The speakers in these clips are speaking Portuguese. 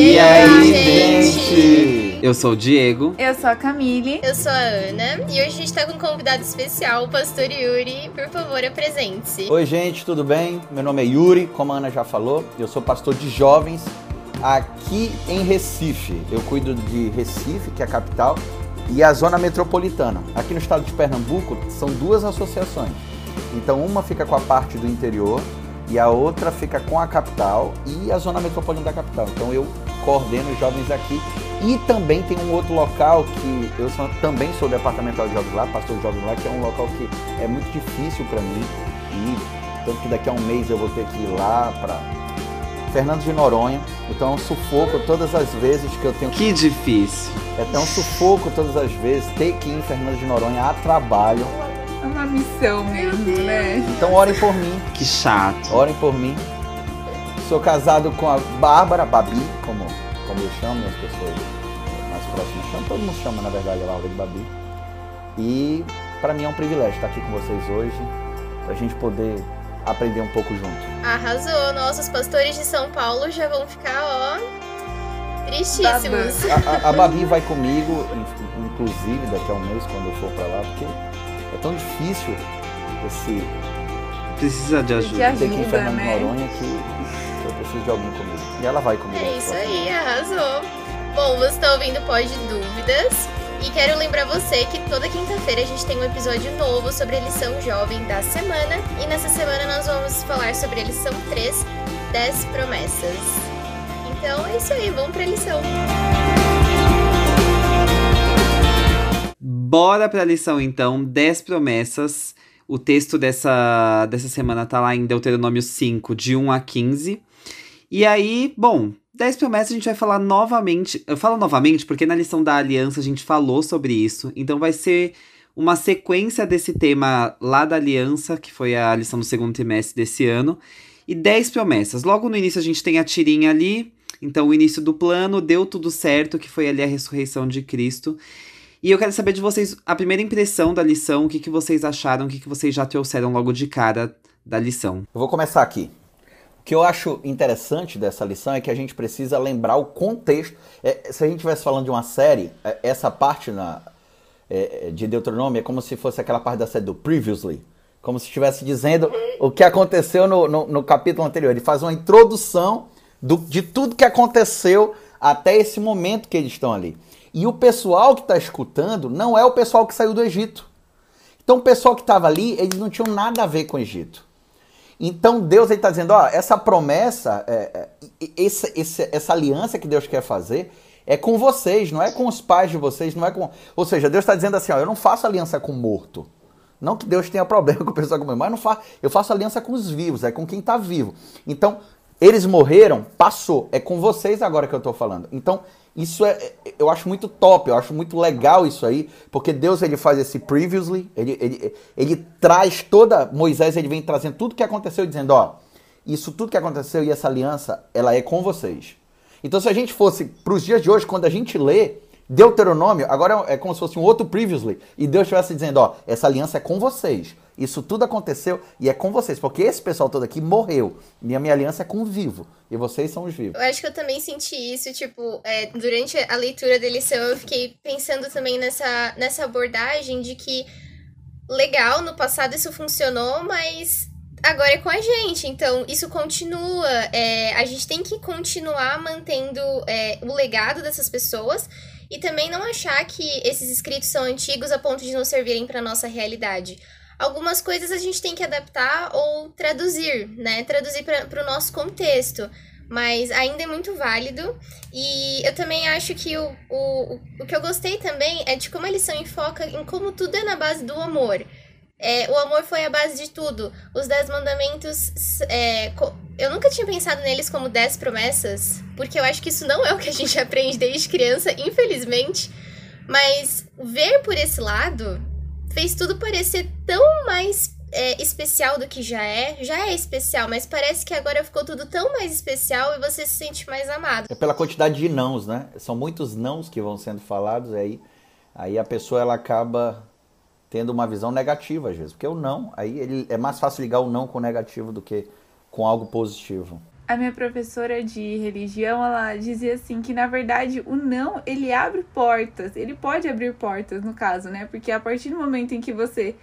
E aí, gente? Eu sou o Diego. Eu sou a Camille. Eu sou a Ana. E hoje a gente tá com um convidado especial, o pastor Yuri. Por favor, apresente-se. Oi, gente, tudo bem? Meu nome é Yuri, como a Ana já falou. Eu sou pastor de jovens aqui em Recife. Eu cuido de Recife, que é a capital, e a zona metropolitana. Aqui no estado de Pernambuco são duas associações. Então, uma fica com a parte do interior e a outra fica com a capital e a zona metropolitana da capital. Então, eu coordeno os jovens aqui. E também tem um outro local que eu sou, também sou departamental de jovens lá, pastor de jovens lá, que é um local que é muito difícil para mim. E tanto que daqui a um mês eu vou ter que ir lá para Fernando de Noronha. Então é um sufoco todas as vezes que eu tenho que. difícil. É até um sufoco todas as vezes ter que ir em Fernando de Noronha a trabalho. É uma missão mesmo, né? Então orem por mim. Que chato. Orem por mim. Sou casado com a Bárbara, Babi, como, como eu chamo, as pessoas mais próximas chamam. Todo mundo chama, na verdade, a Laura de Babi. E para mim é um privilégio estar aqui com vocês hoje, para a gente poder aprender um pouco junto. Arrasou! Nossos pastores de São Paulo já vão ficar, ó, tristíssimos. A, a, a Babi vai comigo, inclusive daqui a um mês, quando eu for para lá, porque é tão difícil esse. Precisa de ajuda. De que ir em Fernando né? Noronha que eu preciso de alguém comigo. E ela vai comigo. É isso aí, arrasou. Bom, você está ouvindo Pós de Dúvidas. E quero lembrar você que toda quinta-feira a gente tem um episódio novo sobre a lição jovem da semana. E nessa semana nós vamos falar sobre a lição 3, 10 promessas. Então é isso aí, vamos pra lição. Bora pra lição então, 10 promessas. O texto dessa, dessa semana tá lá em Deuteronômio 5, de 1 a 15. E aí, bom, 10 promessas a gente vai falar novamente. Eu falo novamente porque na lição da aliança a gente falou sobre isso. Então vai ser uma sequência desse tema lá da aliança, que foi a lição do segundo trimestre desse ano. E 10 promessas. Logo no início a gente tem a tirinha ali. Então o início do plano deu tudo certo, que foi ali a ressurreição de Cristo. E eu quero saber de vocês a primeira impressão da lição, o que, que vocês acharam, o que, que vocês já trouxeram logo de cara da lição. Eu vou começar aqui. O que eu acho interessante dessa lição é que a gente precisa lembrar o contexto. É, se a gente estivesse falando de uma série, é, essa parte na, é, de Deuteronômio é como se fosse aquela parte da série do Previously. Como se estivesse dizendo o que aconteceu no, no, no capítulo anterior. Ele faz uma introdução do, de tudo que aconteceu até esse momento que eles estão ali. E o pessoal que está escutando não é o pessoal que saiu do Egito. Então o pessoal que estava ali, eles não tinham nada a ver com o Egito. Então Deus está dizendo, ó, essa promessa, é, é, essa, essa, essa aliança que Deus quer fazer é com vocês, não é com os pais de vocês, não é com. Ou seja, Deus está dizendo assim, ó, eu não faço aliança com morto. Não que Deus tenha problema com o pessoal que morreu, mas não fa eu faço aliança com os vivos, é com quem está vivo. Então, eles morreram, passou. É com vocês agora que eu estou falando. Então, isso é, eu acho muito top, eu acho muito legal isso aí, porque Deus ele faz esse previously, ele, ele, ele traz toda, Moisés ele vem trazendo tudo que aconteceu dizendo, ó, isso tudo que aconteceu e essa aliança, ela é com vocês. Então se a gente fosse para os dias de hoje, quando a gente lê Deuteronômio, agora é como se fosse um outro previously, e Deus estivesse dizendo, ó, essa aliança é com vocês. Isso tudo aconteceu e é com vocês, porque esse pessoal todo aqui morreu. E a minha aliança é com o vivo. E vocês são os vivos. Eu acho que eu também senti isso, tipo, é, durante a leitura da lição, eu fiquei pensando também nessa, nessa abordagem de que, legal, no passado isso funcionou, mas agora é com a gente. Então, isso continua. É, a gente tem que continuar mantendo é, o legado dessas pessoas. E também não achar que esses escritos são antigos a ponto de não servirem para nossa realidade algumas coisas a gente tem que adaptar ou traduzir, né? Traduzir para o nosso contexto. Mas ainda é muito válido. E eu também acho que o, o, o que eu gostei também é de como a lição enfoca em como tudo é na base do amor. É, o amor foi a base de tudo. Os Dez Mandamentos. É, eu nunca tinha pensado neles como Dez Promessas, porque eu acho que isso não é o que a gente aprende desde criança, infelizmente. Mas ver por esse lado fez tudo parecer tão mais é, especial do que já é. Já é especial, mas parece que agora ficou tudo tão mais especial e você se sente mais amado. É pela quantidade de nãos, né? São muitos nãos que vão sendo falados, aí, aí a pessoa ela acaba tendo uma visão negativa às vezes. Porque o não, aí ele, é mais fácil ligar o não com o negativo do que com algo positivo. A minha professora de religião, ela dizia assim que na verdade o não, ele abre portas, ele pode abrir portas no caso, né? Porque a partir do momento em que você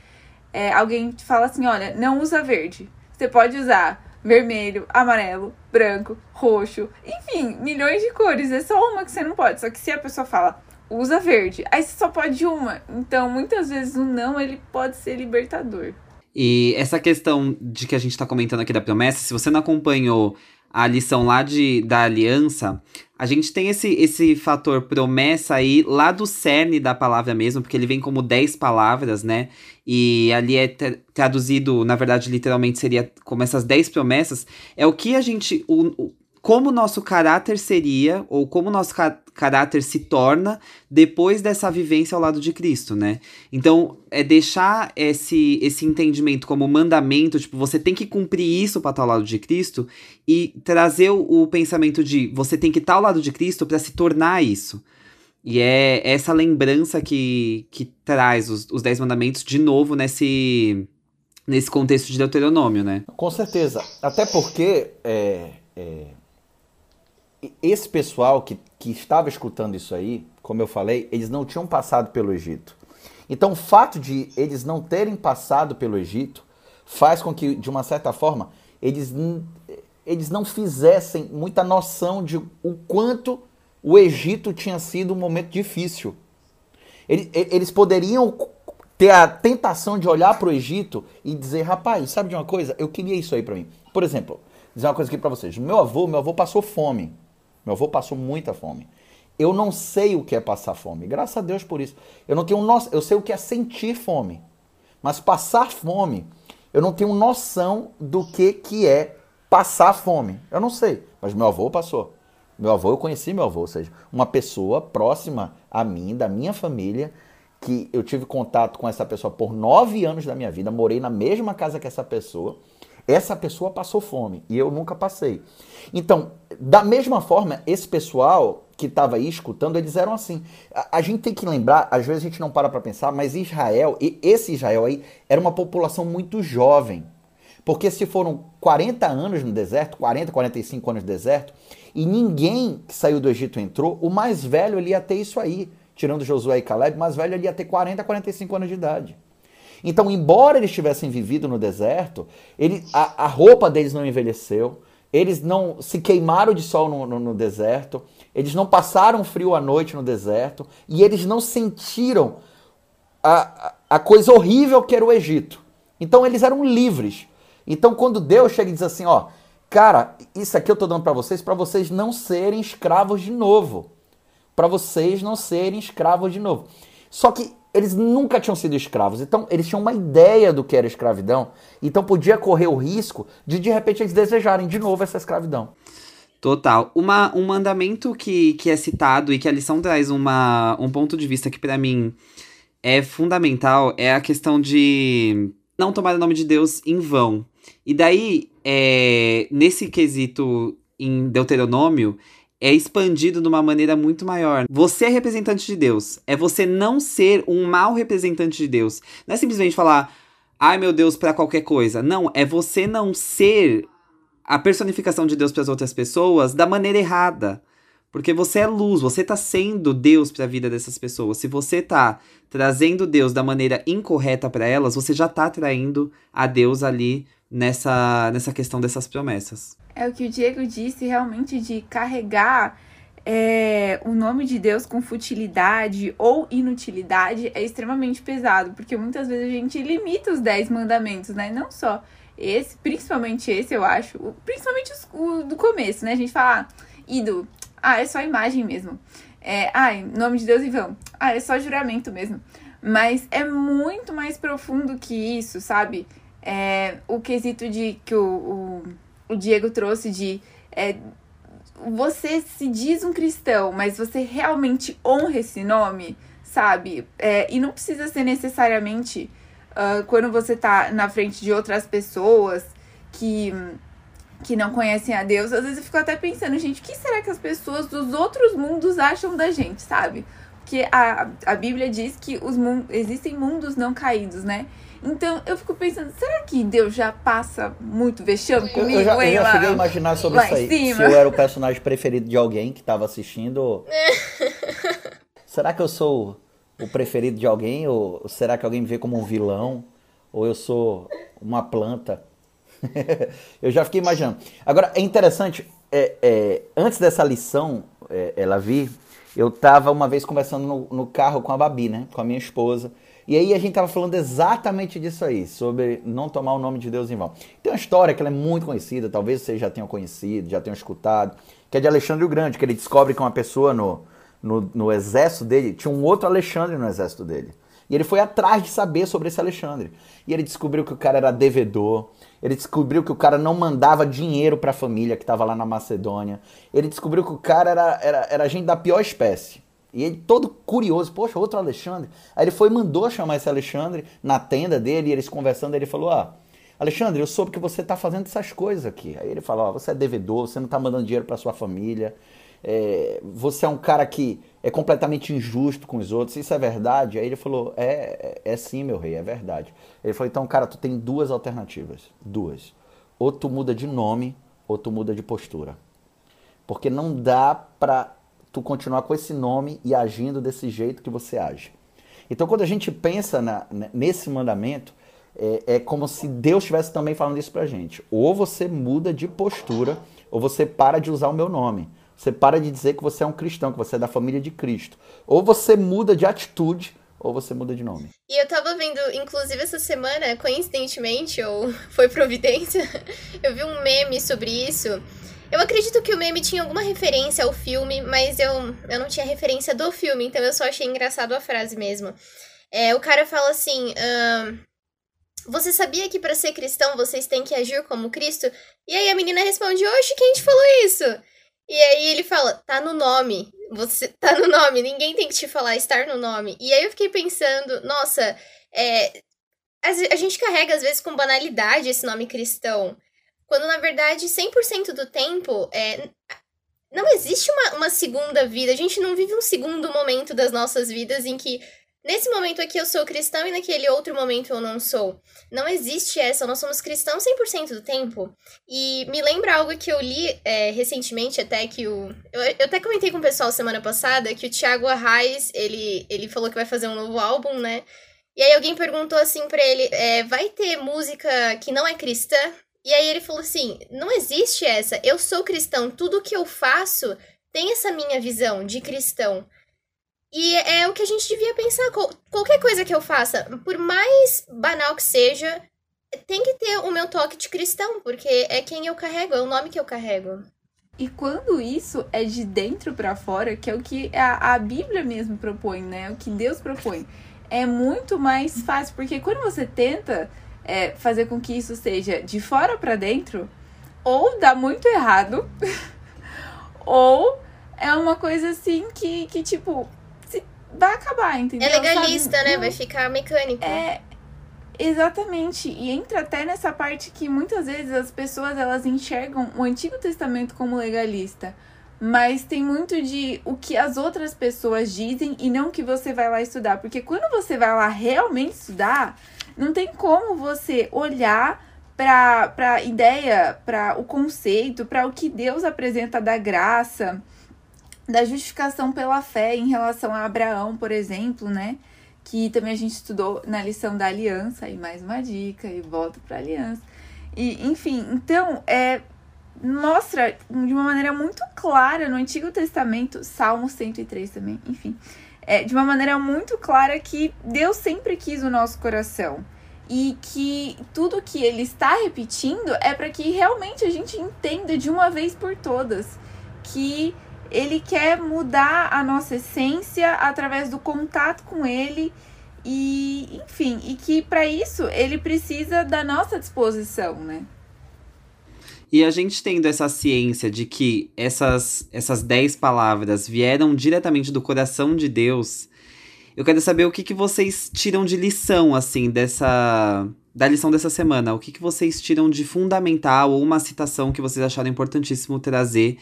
é, alguém te fala assim, olha, não usa verde. Você pode usar vermelho, amarelo, branco, roxo, enfim, milhões de cores. É só uma que você não pode. Só que se a pessoa fala, usa verde, aí você só pode uma. Então, muitas vezes o não, ele pode ser libertador. E essa questão de que a gente tá comentando aqui da promessa, se você não acompanhou a lição lá de, da aliança, a gente tem esse, esse fator promessa aí lá do cerne da palavra mesmo, porque ele vem como 10 palavras, né? E ali é traduzido, na verdade, literalmente seria como essas 10 promessas. É o que a gente. O, como nosso caráter seria, ou como nosso ca caráter se torna depois dessa vivência ao lado de Cristo, né? Então, é deixar esse, esse entendimento como mandamento, tipo, você tem que cumprir isso para estar ao lado de Cristo, e trazer o, o pensamento de você tem que estar ao lado de Cristo para se tornar isso. E é essa lembrança que, que traz os, os Dez Mandamentos de novo nesse, nesse contexto de Deuteronômio, né? Com certeza. Até porque é, é, esse pessoal que, que estava escutando isso aí, como eu falei, eles não tinham passado pelo Egito. Então, o fato de eles não terem passado pelo Egito faz com que, de uma certa forma, eles, eles não fizessem muita noção de o quanto o Egito tinha sido um momento difícil. Eles, eles poderiam ter a tentação de olhar para o Egito e dizer, rapaz, sabe de uma coisa? Eu queria isso aí para mim. Por exemplo, dizer uma coisa aqui para vocês. Meu avô, meu avô passou fome. Meu avô passou muita fome. Eu não sei o que é passar fome. Graças a Deus por isso. Eu não tenho no... eu sei o que é sentir fome. Mas passar fome, eu não tenho noção do que que é passar fome. Eu não sei, mas meu avô passou. Meu avô, eu conheci meu avô, ou seja, uma pessoa próxima a mim, da minha família, que eu tive contato com essa pessoa por nove anos da minha vida, morei na mesma casa que essa pessoa. Essa pessoa passou fome e eu nunca passei. Então, da mesma forma, esse pessoal que estava aí escutando, eles eram assim. A, a, gente tem que lembrar, às vezes a gente não para para pensar, mas Israel, e esse Israel aí, era uma população muito jovem. Porque se foram 40 anos no deserto, 40, 45 anos no deserto, e ninguém que saiu do Egito entrou, o mais velho ele ia ter isso aí. Tirando Josué e Caleb, o mais velho ele ia ter 40, 45 anos de idade. Então, embora eles tivessem vivido no deserto, ele, a, a roupa deles não envelheceu, eles não se queimaram de sol no, no, no, deserto, eles não passaram frio à noite no deserto, e eles não sentiram a, a coisa horrível que era o Egito. Então eles eram livres. Então quando Deus chega e diz assim, ó, cara, isso aqui eu tô dando para vocês para vocês não serem escravos de novo. Para vocês não serem escravos de novo. Só que eles nunca tinham sido escravos, então eles tinham uma ideia do que era escravidão, então podia correr o risco de de repente eles desejarem de novo essa escravidão. Total. Uma, um mandamento que, que é citado e que a lição traz uma, um ponto de vista que para mim é fundamental é a questão de não tomar o nome de Deus em vão. E daí, é, nesse quesito em Deuteronômio, é expandido de uma maneira muito maior. Você é representante de Deus. É você não ser um mau representante de Deus. Não é simplesmente falar, ai meu Deus, para qualquer coisa. Não, é você não ser a personificação de Deus para as outras pessoas da maneira errada. Porque você é luz, você está sendo Deus para a vida dessas pessoas. Se você está trazendo Deus da maneira incorreta para elas, você já está traindo a Deus ali nessa, nessa questão dessas promessas. É o que o Diego disse, realmente, de carregar é, o nome de Deus com futilidade ou inutilidade é extremamente pesado, porque muitas vezes a gente limita os dez mandamentos, né? Não só esse, principalmente esse, eu acho, principalmente os, o do começo, né? A gente fala, ah, ídolo, ah, é só imagem mesmo. É, ai, nome de Deus e vão. Ah, é só juramento mesmo. Mas é muito mais profundo que isso, sabe? É, o quesito de que o, o, o Diego trouxe de é, você se diz um cristão, mas você realmente honra esse nome, sabe? É, e não precisa ser necessariamente uh, quando você tá na frente de outras pessoas que, que não conhecem a Deus. Às vezes eu fico até pensando, gente, o que será que as pessoas dos outros mundos acham da gente, sabe? Porque a, a Bíblia diz que os existem mundos não caídos, né? Então eu fico pensando, será que Deus já passa muito vexame comigo? Eu, já, eu já lá, cheguei a imaginar sobre isso aí. Se eu era o personagem preferido de alguém que estava assistindo. será que eu sou o preferido de alguém? Ou será que alguém me vê como um vilão? Ou eu sou uma planta? eu já fiquei imaginando. Agora, é interessante, é, é, antes dessa lição, é, ela vir, eu estava uma vez conversando no, no, carro com a Babi, né? Com a minha esposa. E aí a gente estava falando exatamente disso aí, sobre não tomar o nome de Deus em vão. Tem uma história que é muito conhecida, talvez vocês já tenham conhecido, já tenham escutado, que é de Alexandre o Grande, que ele descobre que uma pessoa no, no, no exército dele, tinha um outro Alexandre no exército dele. E ele foi atrás de saber sobre esse Alexandre. E ele descobriu que o cara era devedor, ele descobriu que o cara não mandava dinheiro para a família que estava lá na Macedônia. Ele descobriu que o cara era, era, era gente da pior espécie. E ele todo curioso, poxa, outro Alexandre. Aí ele foi e mandou chamar esse Alexandre na tenda dele, e eles conversando, ele falou: Ah, Alexandre, eu soube que você está fazendo essas coisas aqui. Aí ele falou: oh, você é devedor, você não está mandando dinheiro para sua família, é, você é um cara que é completamente injusto com os outros, isso é verdade? Aí ele falou: é, é, é sim, meu rei, é verdade. Ele falou: Então, cara, tu tem duas alternativas. Duas. Ou tu muda de nome, ou tu muda de postura. Porque não dá para tu continuar com esse nome e agindo desse jeito que você age. Então, quando a gente pensa na, nesse mandamento, é, é, como se Deus estivesse também falando isso pra gente. Ou você muda de postura, ou você para de usar o meu nome. Você para de dizer que você é um cristão, que você é da família de Cristo. Ou você muda de atitude, ou você muda de nome. E eu tava vendo, inclusive essa semana, coincidentemente, ou foi providência, eu vi um meme sobre isso eu acredito que o meme tinha alguma referência ao filme, mas eu, eu não tinha referência do filme, então eu só achei engraçado a frase mesmo. É, o cara fala assim: uh, Você sabia que para ser cristão vocês têm que agir como Cristo? E aí a menina responde: Oxe, quem te falou isso? E aí ele fala: Tá no nome. Você tá no nome, ninguém tem que te falar estar no nome. E aí eu fiquei pensando: Nossa, é, a gente carrega às vezes com banalidade esse nome cristão. Quando na verdade 100% do tempo é, não existe uma, uma segunda vida. A gente não vive um segundo momento das nossas vidas em que nesse momento aqui eu sou cristão e naquele outro momento eu não sou. Não existe essa, nós somos cristãos 100% do tempo. E me lembra algo que eu li é, recentemente, até que o. Eu, eu, até comentei com o pessoal semana passada que o Thiago Arraes, ele, ele falou que vai fazer um novo álbum, né? E aí alguém perguntou assim pra ele: é, vai ter música que não é cristã? E aí ele falou assim: não existe essa. Eu sou cristão, tudo que eu faço tem essa minha visão de cristão. E é o que a gente devia pensar. Qualquer coisa que eu faça, por mais banal que seja, tem que ter o meu toque de cristão, porque é quem eu carrego, é o nome que eu carrego. E quando isso é de dentro para fora, que é o que a, a Bíblia mesmo propõe, né? O que Deus propõe, é muito mais fácil, porque quando você tenta é, fazer com que isso seja de fora para dentro, ou dá muito errado, ou é uma coisa assim que, que tipo, vai acabar, entendeu? É legalista, Sabe? né? Vai ficar mecânico. É. Exatamente, e entra até nessa parte que muitas vezes as pessoas elas enxergam o Antigo Testamento como legalista, mas tem muito de o que as outras pessoas dizem e não o que você vai lá estudar, porque quando você vai lá realmente estudar, não tem como você olhar para a ideia, para o conceito, para o que Deus apresenta da graça, da justificação pela fé em relação a Abraão, por exemplo, né? Que também a gente estudou na lição da aliança, e mais uma dica, e volta para aliança. E, enfim, então, é, mostra de uma maneira muito clara no Antigo Testamento, Salmo 103 também, enfim, é, de uma maneira muito clara que Deus sempre quis o nosso coração. E que tudo que ele está repetindo é para que realmente a gente entenda de uma vez por todas que ele quer mudar a nossa essência através do contato com ele e, enfim, e que para isso ele precisa da nossa disposição, né? E a gente tendo essa ciência de que essas, essas dez palavras vieram diretamente do coração de Deus, eu quero saber o que, que vocês tiram de lição, assim, dessa. Da lição dessa semana. O que, que vocês tiram de fundamental ou uma citação que vocês acharam importantíssimo trazer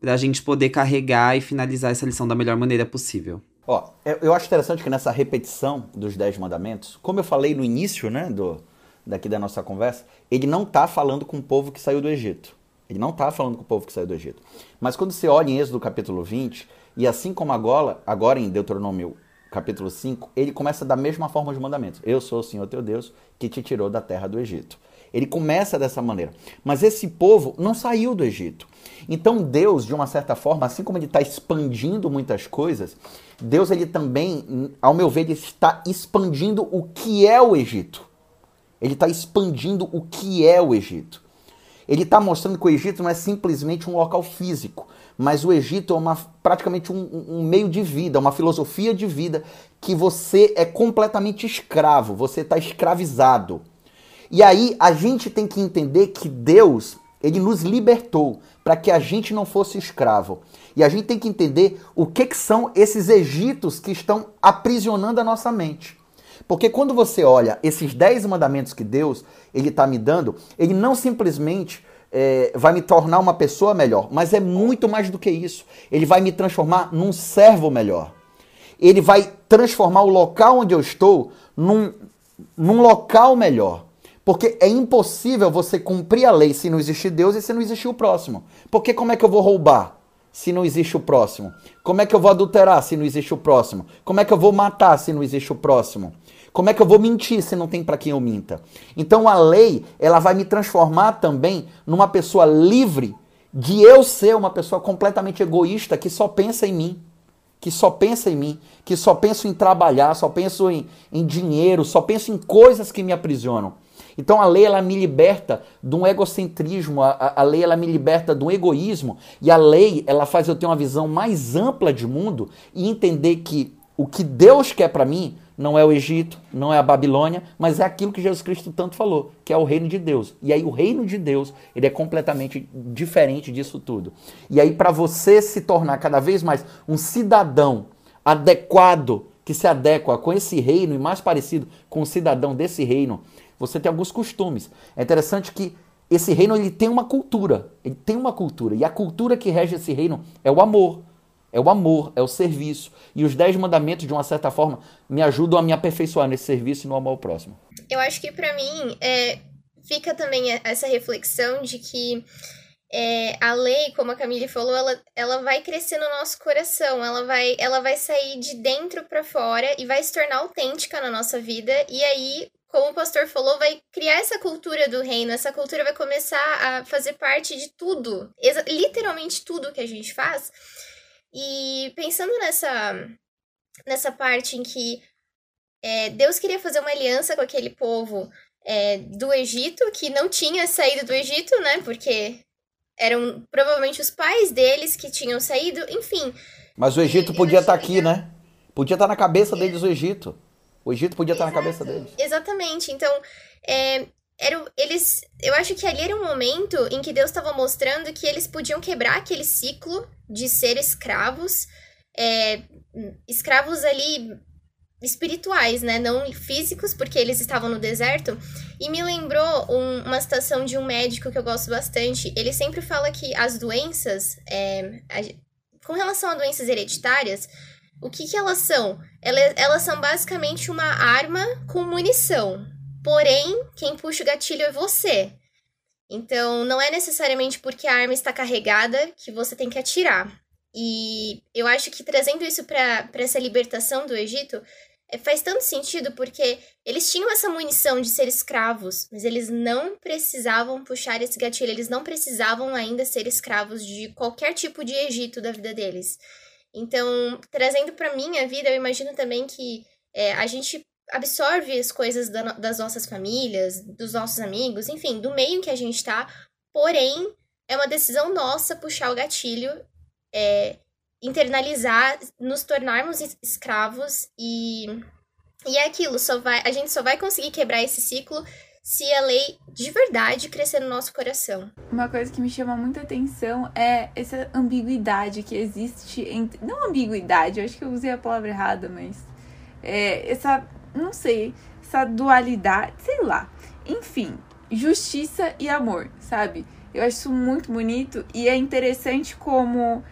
para a gente poder carregar e finalizar essa lição da melhor maneira possível. Ó, eu acho interessante que nessa repetição dos Dez Mandamentos, como eu falei no início, né, do, daqui da nossa conversa, ele não está falando com o povo que saiu do Egito. Ele não está falando com o povo que saiu do Egito. Mas quando você olha em Êxodo capítulo 20, e assim como agora, agora em Deuteronômio capítulo 5, ele começa da mesma forma os mandamentos. Eu sou o Senhor teu Deus que te tirou da terra do Egito. Ele começa dessa maneira. Mas esse povo não saiu do Egito. Então Deus, de uma certa forma, assim como ele está expandindo muitas coisas, Deus ele também, ao meu ver, ele está expandindo o que é o Egito. Ele está expandindo o que é o Egito. Ele está mostrando que o Egito não é simplesmente um local físico, mas o Egito é uma, praticamente um, um, meio de vida, uma filosofia de vida que você é completamente escravo, você está escravizado. E aí a gente tem que entender que Deus, ele nos libertou para que a gente não fosse escravo. E a gente tem que entender o que, que são esses egitos que estão aprisionando a nossa mente. Porque quando você olha esses dez mandamentos que Deus ele está me dando, ele não simplesmente é, vai me tornar uma pessoa melhor, mas é muito mais do que isso. Ele vai me transformar num servo melhor. Ele vai transformar o local onde eu estou num, num local melhor. Porque é impossível você cumprir a lei se não existir Deus e se não existir o próximo. Porque como é que eu vou roubar se não existe o próximo? Como é que eu vou adulterar se não existe o próximo? Como é que eu vou matar se não existe o próximo? Como é que eu vou mentir se não tem para quem eu minta? Então a lei, ela vai me transformar também numa pessoa livre de eu ser uma pessoa completamente egoísta que só pensa em mim. Que só pensa em mim, que só penso em trabalhar, só penso em, em dinheiro, só penso em coisas que me aprisionam. Então a lei ela me liberta de um egocentrismo, a, a, lei ela me liberta de um egoísmo e a lei ela faz eu ter uma visão mais ampla de mundo e entender que o que Deus quer para mim não é o Egito, não é a Babilônia, mas é aquilo que Jesus Cristo tanto falou, que é o reino de Deus. E aí o reino de Deus, ele é completamente diferente disso tudo. E aí para você se tornar cada vez mais um cidadão adequado, que se adequa com esse reino e mais parecido com o cidadão desse reino, você tem alguns costumes. É interessante que esse reino ele tem uma cultura, ele tem uma cultura, e a cultura que rege esse reino é o amor. É o amor, é o serviço. E os dez mandamentos, de uma certa forma, me ajudam a me aperfeiçoar nesse serviço e no amor ao próximo. Eu acho que para mim é, fica também essa reflexão de que é, a lei, como a Camille falou, ela, ela vai crescer no nosso coração, ela vai, ela vai sair de dentro para fora e vai se tornar autêntica na nossa vida. E aí, como o pastor falou, vai criar essa cultura do reino, essa cultura vai começar a fazer parte de tudo, literalmente tudo que a gente faz. E pensando nessa, nessa parte em que é, Deus queria fazer uma aliança com aquele povo é, do Egito, que não tinha saído do Egito, né? Porque eram provavelmente os pais deles que tinham saído, enfim. Mas o Egito podia estar tá aqui, né? Podia estar tá na cabeça deles o Egito. O Egito podia estar tá na cabeça deles. Exatamente. Então, é, era, eles, eu acho que ali era um momento em que Deus estava mostrando que eles podiam quebrar aquele ciclo de ser escravos, é, escravos ali espirituais, né? Não físicos, porque eles estavam no deserto. E me lembrou um, uma citação de um médico que eu gosto bastante. Ele sempre fala que as doenças, é, a, com relação a doenças hereditárias, o que, que elas são? Elas, elas são basicamente uma arma com munição. Porém, quem puxa o gatilho é você. Então, não é necessariamente porque a arma está carregada que você tem que atirar. E eu acho que trazendo isso para essa libertação do Egito é, faz tanto sentido porque eles tinham essa munição de ser escravos, mas eles não precisavam puxar esse gatilho, eles não precisavam ainda ser escravos de qualquer tipo de Egito da vida deles. Então, trazendo para minha vida, eu imagino também que é, a gente absorve as coisas da, das nossas famílias, dos nossos amigos, enfim, do meio que a gente tá. Porém, é uma decisão nossa puxar o gatilho, é, internalizar, nos tornarmos escravos e, e é aquilo, só vai, a gente só vai conseguir quebrar esse ciclo se a lei de verdade crescer no nosso coração. Uma coisa que me chama muita atenção é essa ambiguidade que existe entre. Não ambiguidade, eu acho que eu usei a palavra errada, mas. É, essa não sei, essa dualidade, sei lá. Enfim, justiça e amor, sabe? Eu acho isso muito bonito e é interessante como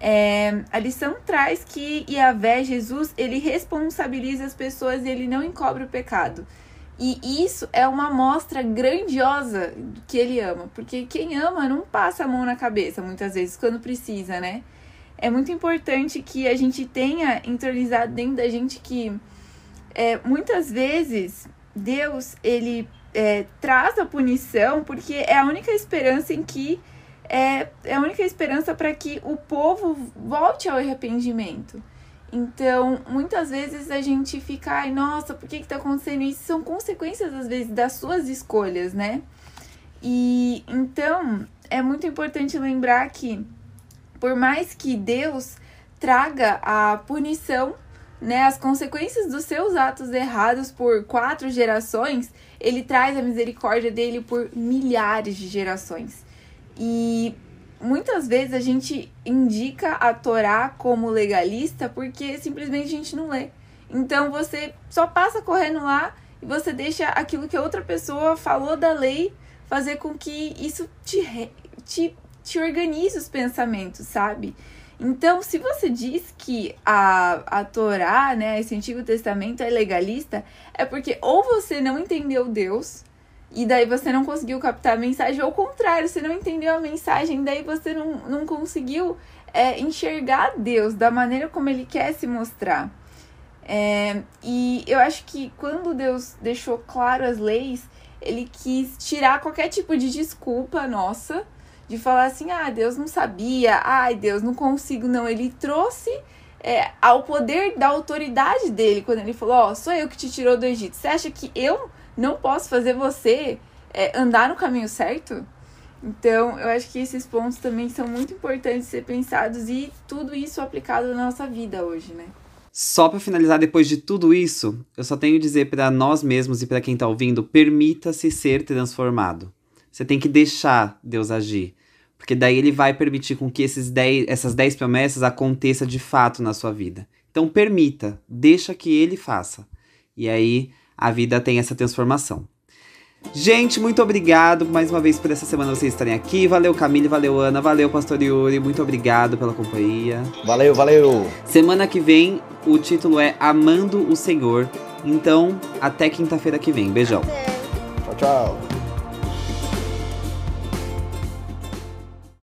É, a lição traz que Yahvé, Jesus, ele responsabiliza as pessoas e ele não encobre o pecado. E isso é uma amostra grandiosa que ele ama, porque quem ama não passa a mão na cabeça muitas vezes quando precisa, né? É muito importante que a gente tenha internalizado dentro da gente que é, muitas vezes Deus ele é, traz a punição porque é a única esperança em que é, é a única esperança para que o povo volte ao arrependimento. Então, muitas vezes a gente fica, ai, nossa, por que que tá acontecendo isso? São consequências, às vezes, das suas escolhas, né? E então, é muito importante lembrar que, por mais que Deus traga a punição, né, as consequências dos seus atos errados por quatro gerações, ele traz a misericórdia dele por milhares de gerações. E muitas vezes a gente indica a Torá como legalista porque simplesmente a gente não lê. Então você só passa correndo lá e você deixa aquilo que outra pessoa falou da lei fazer com que isso te, te, te organize os pensamentos, sabe? Então, se você diz que a, a Torá, né, esse Antigo Testamento é legalista, é porque ou você não entendeu Deus, e daí você não conseguiu captar a mensagem, ou ao contrário, você não entendeu a mensagem, daí você não, não conseguiu é, enxergar Deus da maneira como ele quer se mostrar. É, e eu acho que quando Deus deixou claro as leis, ele quis tirar qualquer tipo de desculpa nossa, de falar assim: ah, Deus não sabia, ai, Deus não consigo, não. Ele trouxe é, ao poder da autoridade dele, quando ele falou: Ó, oh, sou eu que te tirou do Egito. Você acha que eu não posso fazer você é, andar no caminho certo? Então, eu acho que esses pontos também são muito importantes de ser pensados e tudo isso aplicado na nossa vida hoje, né? Só para finalizar, depois de tudo isso, eu só tenho a dizer para nós mesmos e para quem está ouvindo: permita-se ser transformado. Você tem que deixar Deus agir. Porque daí ele vai permitir com que esses dez, essas 10 promessas aconteça de fato na sua vida. Então permita, deixa que ele faça. E aí a vida tem essa transformação. Gente, muito obrigado mais uma vez por essa semana vocês estarem aqui. Valeu, Camille, valeu, Ana, valeu, Pastor Yuri. Muito obrigado pela companhia. Valeu, valeu. Semana que vem, o título é Amando o Senhor. Então, até quinta-feira que vem. Beijão. Tchau, tchau.